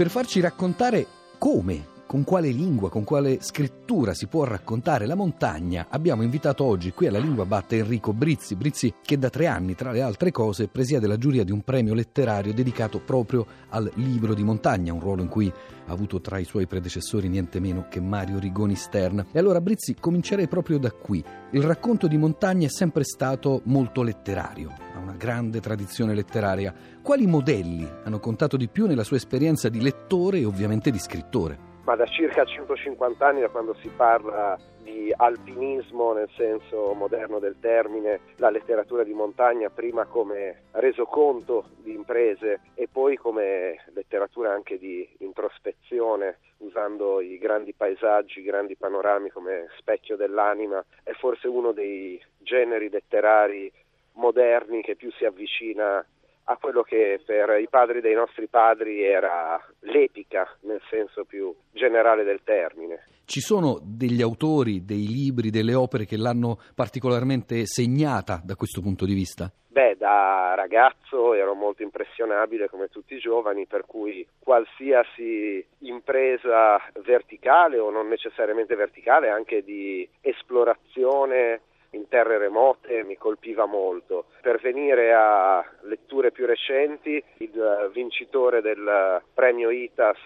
per farci raccontare come con quale lingua, con quale scrittura si può raccontare la montagna, abbiamo invitato oggi qui alla Lingua Batte Enrico Brizzi, Brizzi che da tre anni, tra le altre cose, presiede la giuria di un premio letterario dedicato proprio al libro di montagna, un ruolo in cui ha avuto tra i suoi predecessori niente meno che Mario Rigoni Stern. E allora Brizzi comincerei proprio da qui. Il racconto di montagna è sempre stato molto letterario, ha una grande tradizione letteraria. Quali modelli hanno contato di più nella sua esperienza di lettore e ovviamente di scrittore? Ma da circa 150 anni, da quando si parla di alpinismo nel senso moderno del termine, la letteratura di montagna prima come resoconto di imprese e poi come letteratura anche di introspezione, usando i grandi paesaggi, i grandi panorami come specchio dell'anima, è forse uno dei generi letterari moderni che più si avvicina a quello che per i padri dei nostri padri era l'epica nel senso più generale del termine. Ci sono degli autori, dei libri, delle opere che l'hanno particolarmente segnata da questo punto di vista? Beh, da ragazzo ero molto impressionabile come tutti i giovani, per cui qualsiasi impresa verticale o non necessariamente verticale, anche di esplorazione in terre remote mi colpiva molto. Per venire a letture più recenti, il vincitore del premio ITAS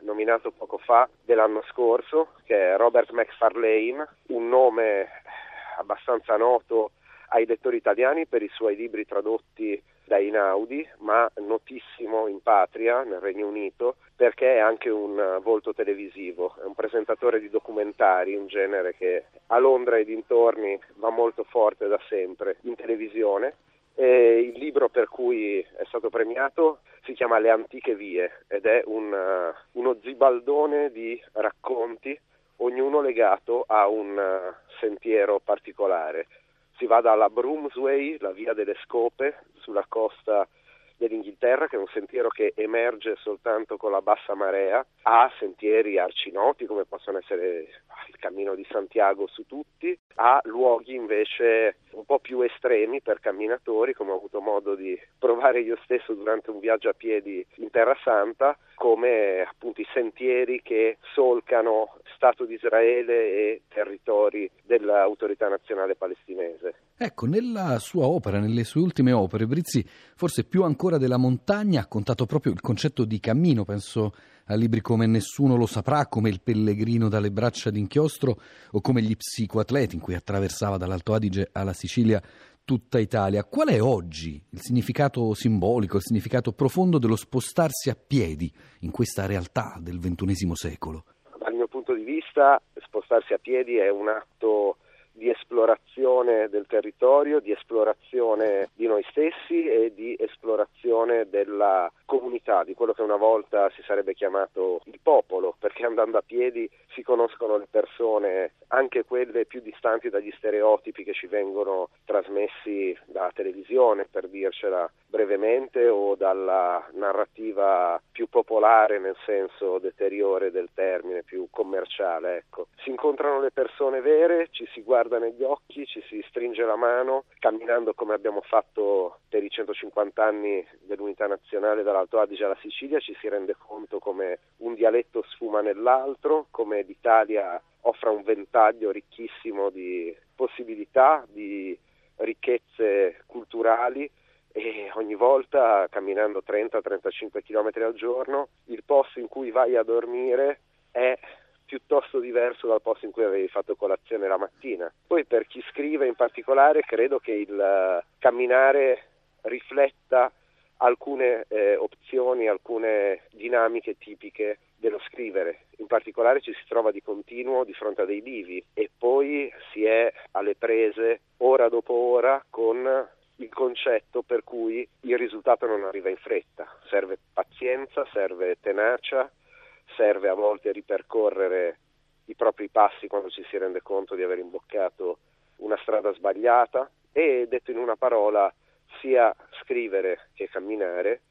nominato poco fa dell'anno scorso, che è Robert McFarlane, un nome abbastanza noto ai lettori italiani per i suoi libri tradotti da Inaudi, ma notissimo in patria, nel Regno Unito, perché è anche un volto televisivo, è un presentatore di documentari, un genere che a Londra e dintorni va molto forte da sempre in televisione. E il libro per cui è stato premiato si chiama Le antiche vie ed è un, uh, uno zibaldone di racconti, ognuno legato a un uh, sentiero particolare si va dalla Broomsway, la via delle scope, sulla costa dell'Inghilterra, che è un sentiero che emerge soltanto con la bassa marea, a sentieri arcinoti come possono essere il cammino di Santiago su tutti, a luoghi invece un po' più estremi per camminatori, come ho avuto modo di provare io stesso durante un viaggio a piedi in Terra Santa, come appunto i sentieri che solcano Stato di Israele e territori dell'autorità nazionale palestinese. Ecco, nella sua opera, nelle sue ultime opere, Brizzi, forse più ancora della montagna, ha contato proprio il concetto di cammino, penso a libri come Nessuno lo saprà, come Il pellegrino dalle braccia d'inchiostro o come Gli psicoatleti, in cui attraversava dall'Alto Adige alla Sicilia tutta Italia. Qual è oggi il significato simbolico, il significato profondo dello spostarsi a piedi in questa realtà del XXI secolo? Dal mio punto di vista, spostarsi a piedi è un atto di esplorazione del territorio, di esplorazione di noi stessi e di esplorazione della comunità, di quello che una volta si sarebbe chiamato il popolo, perché andando a piedi si conoscono le persone, anche quelle più distanti dagli stereotipi che ci vengono trasmessi dalla televisione, per dircela brevemente, o dalla narrativa più popolare nel senso deteriore del termine, più commerciale. Ecco. Si incontrano le persone vere, ci si guarda guarda negli occhi, ci si stringe la mano, camminando come abbiamo fatto per i 150 anni dell'unità nazionale dall'Alto Adige alla Sicilia, ci si rende conto come un dialetto sfuma nell'altro, come l'Italia offra un ventaglio ricchissimo di possibilità, di ricchezze culturali e ogni volta camminando 30-35 km al giorno il posto in cui vai a dormire è piuttosto diverso dal posto in cui avevi fatto colazione la mattina. Poi per chi scrive in particolare credo che il uh, camminare rifletta alcune eh, opzioni, alcune dinamiche tipiche dello scrivere. In particolare ci si trova di continuo di fronte a dei bivi e poi si è alle prese ora dopo ora con il concetto per cui il risultato non arriva in fretta. Serve pazienza, serve tenacia, serve a volte ripercorrere i propri passi quando ci si rende conto di aver imboccato una strada sbagliata e detto in una parola sia scrivere che camminare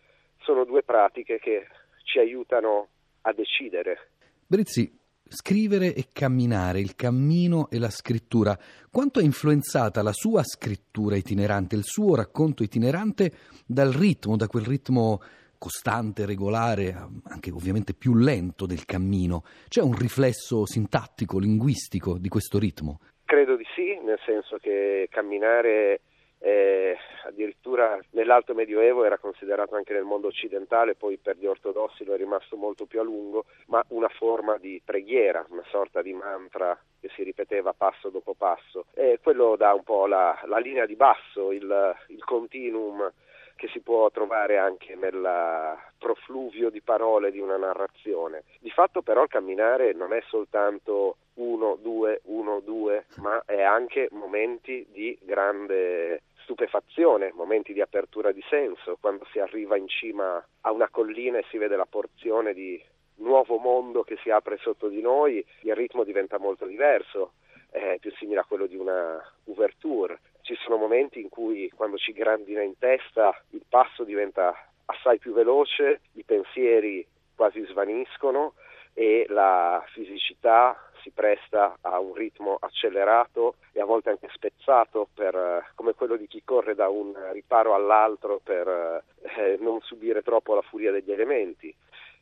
sono due pratiche che ci aiutano a decidere. Brizzi, scrivere e camminare, il cammino e la scrittura, quanto è influenzata la sua scrittura itinerante, il suo racconto itinerante dal ritmo, da quel ritmo costante, regolare, anche ovviamente più lento del cammino. C'è un riflesso sintattico, linguistico di questo ritmo? Credo di sì, nel senso che camminare eh, addirittura nell'alto medioevo era considerato anche nel mondo occidentale, poi per gli ortodossi lo è rimasto molto più a lungo, ma una forma di preghiera, una sorta di mantra che si ripeteva passo dopo passo. E quello dà un po' la, la linea di basso, il, il continuum che si può trovare anche nel profluvio di parole di una narrazione. Di fatto però il camminare non è soltanto uno, due, uno, due, ma è anche momenti di grande stupefazione, momenti di apertura di senso, quando si arriva in cima a una collina e si vede la porzione di nuovo mondo che si apre sotto di noi, il ritmo diventa molto diverso, è più simile a quello di una ouverture ci sono momenti in cui quando ci grandina in testa il passo diventa assai più veloce, i pensieri quasi svaniscono e la fisicità si presta a un ritmo accelerato e a volte anche spezzato per, come quello di chi corre da un riparo all'altro per eh, non subire troppo la furia degli elementi.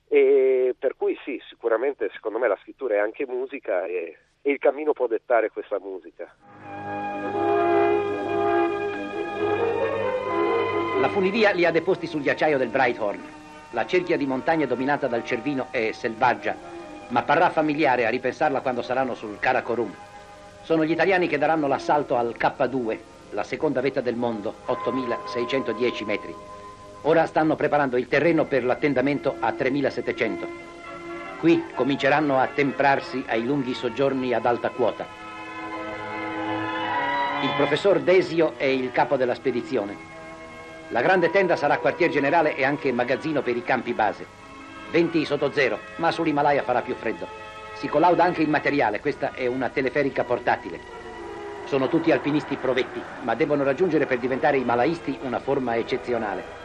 E per cui sì, sicuramente secondo me la scrittura è anche musica e, e il cammino può dettare questa musica. La funivia li ha deposti sul ghiacciaio del Brighthorn. La cerchia di montagna dominata dal Cervino è selvaggia, ma parrà familiare a ripensarla quando saranno sul Karakorum. Sono gli italiani che daranno l'assalto al K2, la seconda vetta del mondo, 8610 metri. Ora stanno preparando il terreno per l'attendamento a 3700. Qui cominceranno a temprarsi ai lunghi soggiorni ad alta quota. Il professor Desio è il capo della spedizione. La grande tenda sarà quartier generale e anche magazzino per i campi base. 20 sotto zero, ma sull'Himalaya farà più freddo. Si collauda anche il materiale, questa è una teleferica portatile. Sono tutti alpinisti provetti, ma devono raggiungere per diventare himalaisti una forma eccezionale.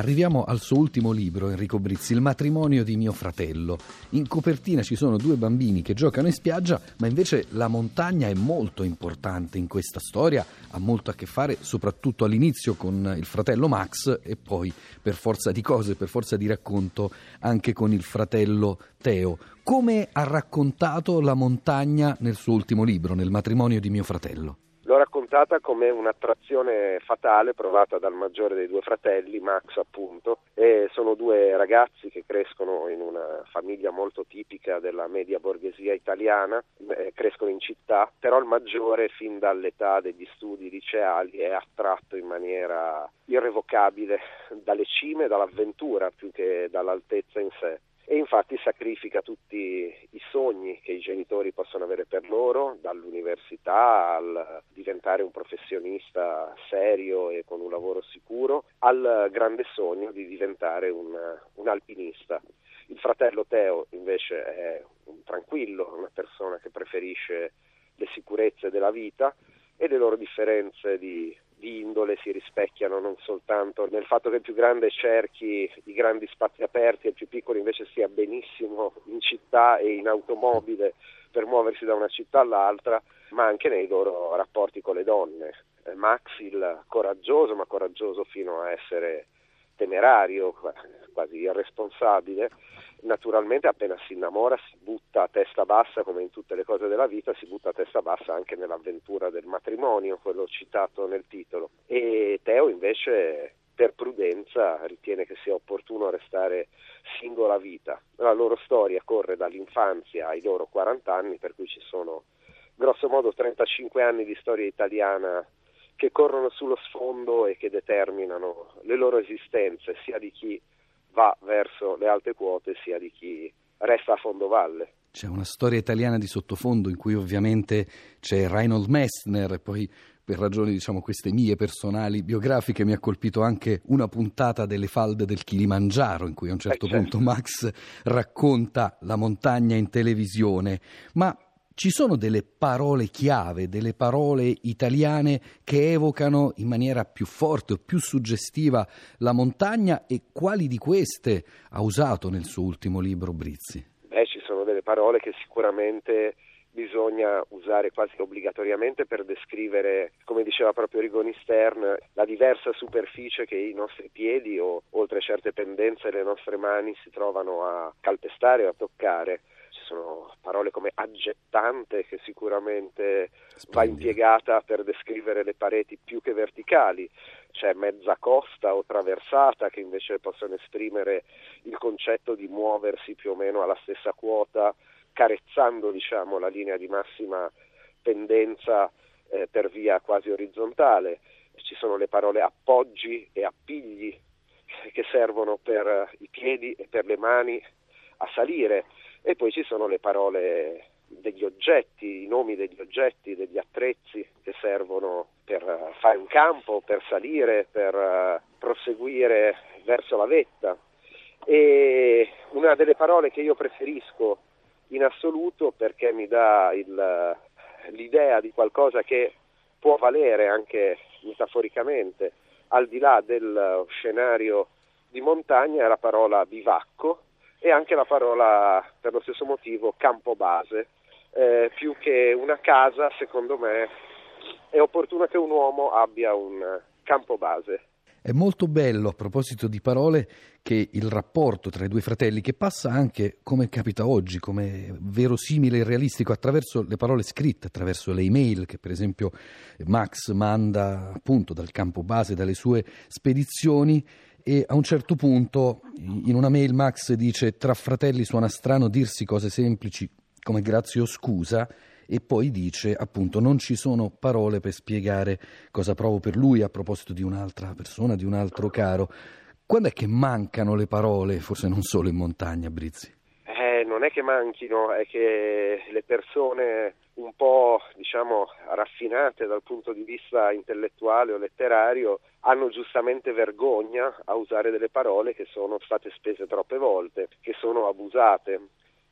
Arriviamo al suo ultimo libro, Enrico Brizzi, Il matrimonio di mio fratello. In copertina ci sono due bambini che giocano in spiaggia, ma invece la montagna è molto importante in questa storia, ha molto a che fare soprattutto all'inizio con il fratello Max e poi per forza di cose, per forza di racconto, anche con il fratello Teo. Come ha raccontato la montagna nel suo ultimo libro, nel matrimonio di mio fratello? L'ho raccontata come un'attrazione fatale provata dal maggiore dei due fratelli, Max appunto, e sono due ragazzi che crescono in una famiglia molto tipica della media borghesia italiana, eh, crescono in città, però il maggiore fin dall'età degli studi liceali è attratto in maniera irrevocabile dalle cime, dall'avventura più che dall'altezza in sé e infatti sacrifica tutti i sogni che i genitori possono avere per loro, dall'università al diventare un professionista serio e con un lavoro sicuro, al grande sogno di diventare un, un alpinista. Il fratello Teo invece è un tranquillo, una persona che preferisce le sicurezze della vita e le loro differenze di di indole si rispecchiano non soltanto nel fatto che il più grande cerchi i grandi spazi aperti e il più piccolo invece sia benissimo in città e in automobile per muoversi da una città all'altra, ma anche nei loro rapporti con le donne. Eh, Max il coraggioso, ma coraggioso fino a essere temerario, quasi irresponsabile, naturalmente appena si innamora si butta a testa bassa come in tutte le cose della vita, si butta a testa bassa anche nell'avventura del matrimonio, quello citato nel titolo. E Teo invece per prudenza ritiene che sia opportuno restare singola vita. La loro storia corre dall'infanzia ai loro 40 anni, per cui ci sono grosso modo 35 anni di storia italiana che corrono sullo sfondo e che determinano le loro esistenze, sia di chi va verso le alte quote, sia di chi resta a fondovalle. C'è una storia italiana di sottofondo in cui ovviamente c'è Reinhold Messner e poi per ragioni diciamo queste mie personali biografiche mi ha colpito anche una puntata delle falde del Kilimangiaro in cui a un certo, eh, certo. punto Max racconta la montagna in televisione ma ci sono delle parole chiave, delle parole italiane che evocano in maniera più forte o più suggestiva la montagna e quali di queste ha usato nel suo ultimo libro Brizzi? Beh, ci sono delle parole che sicuramente bisogna usare quasi obbligatoriamente per descrivere, come dice diceva proprio Rigoni Stern, la diversa superficie che i nostri piedi o oltre certe pendenze le nostre mani si trovano a calpestare o a toccare. Sono parole come aggettante che sicuramente Splendido. va impiegata per descrivere le pareti più che verticali, c'è mezza costa o traversata che invece possono esprimere il concetto di muoversi più o meno alla stessa quota, carezzando diciamo, la linea di massima pendenza eh, per via quasi orizzontale. Ci sono le parole appoggi e appigli che servono per i piedi e per le mani a salire e poi ci sono le parole degli oggetti, i nomi degli oggetti, degli attrezzi che servono per fare un campo, per salire, per uh, proseguire verso la vetta. E una delle parole che io preferisco in assoluto perché mi dà il, l'idea di qualcosa che può valere anche metaforicamente al di là del scenario di montagna è la parola bivacco e anche la parola per lo stesso motivo campo base eh, più che una casa, secondo me, è opportuno che un uomo abbia un campo base. È molto bello, a proposito di parole, che il rapporto tra i due fratelli, che passa anche, come capita oggi, come verosimile e realistico, attraverso le parole scritte, attraverso le email che per esempio Max manda appunto dal campo base, dalle sue spedizioni, e a un certo punto in una mail Max dice tra fratelli suona strano dirsi cose semplici come grazie o scusa e poi dice appunto non ci sono parole per spiegare cosa provo per lui a proposito di un'altra persona, di un altro caro. Quando è che mancano le parole, forse non solo in montagna, Brizzi? Eh, non è che manchino, è che le persone un po' diciamo raffinate dal punto di vista intellettuale o letterario hanno giustamente vergogna a usare delle parole che sono state spese troppe volte, che sono abusate.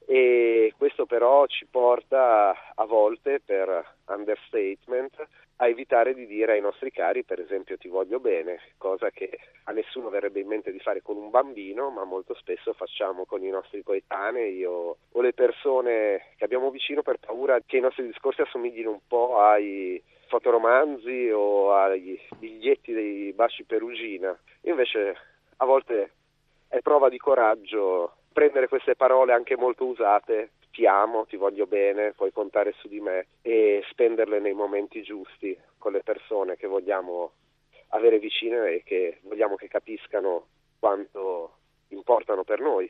E questo però ci porta a volte per understatement a evitare di dire ai nostri cari per esempio ti voglio bene, cosa che a nessuno verrebbe in mente di fare con un bambino, ma molto spesso facciamo con i nostri coetanei o, o le persone che abbiamo vicino per paura che i nostri discorsi assomiglino un po' ai fotoromanzi o ai biglietti dei baci perugina. Invece a volte è prova di coraggio prendere queste parole anche molto usate, ti amo, ti voglio bene, puoi contare su di me e spenderle nei momenti giusti con le persone che vogliamo avere vicine e che vogliamo che capiscano quanto importano per noi.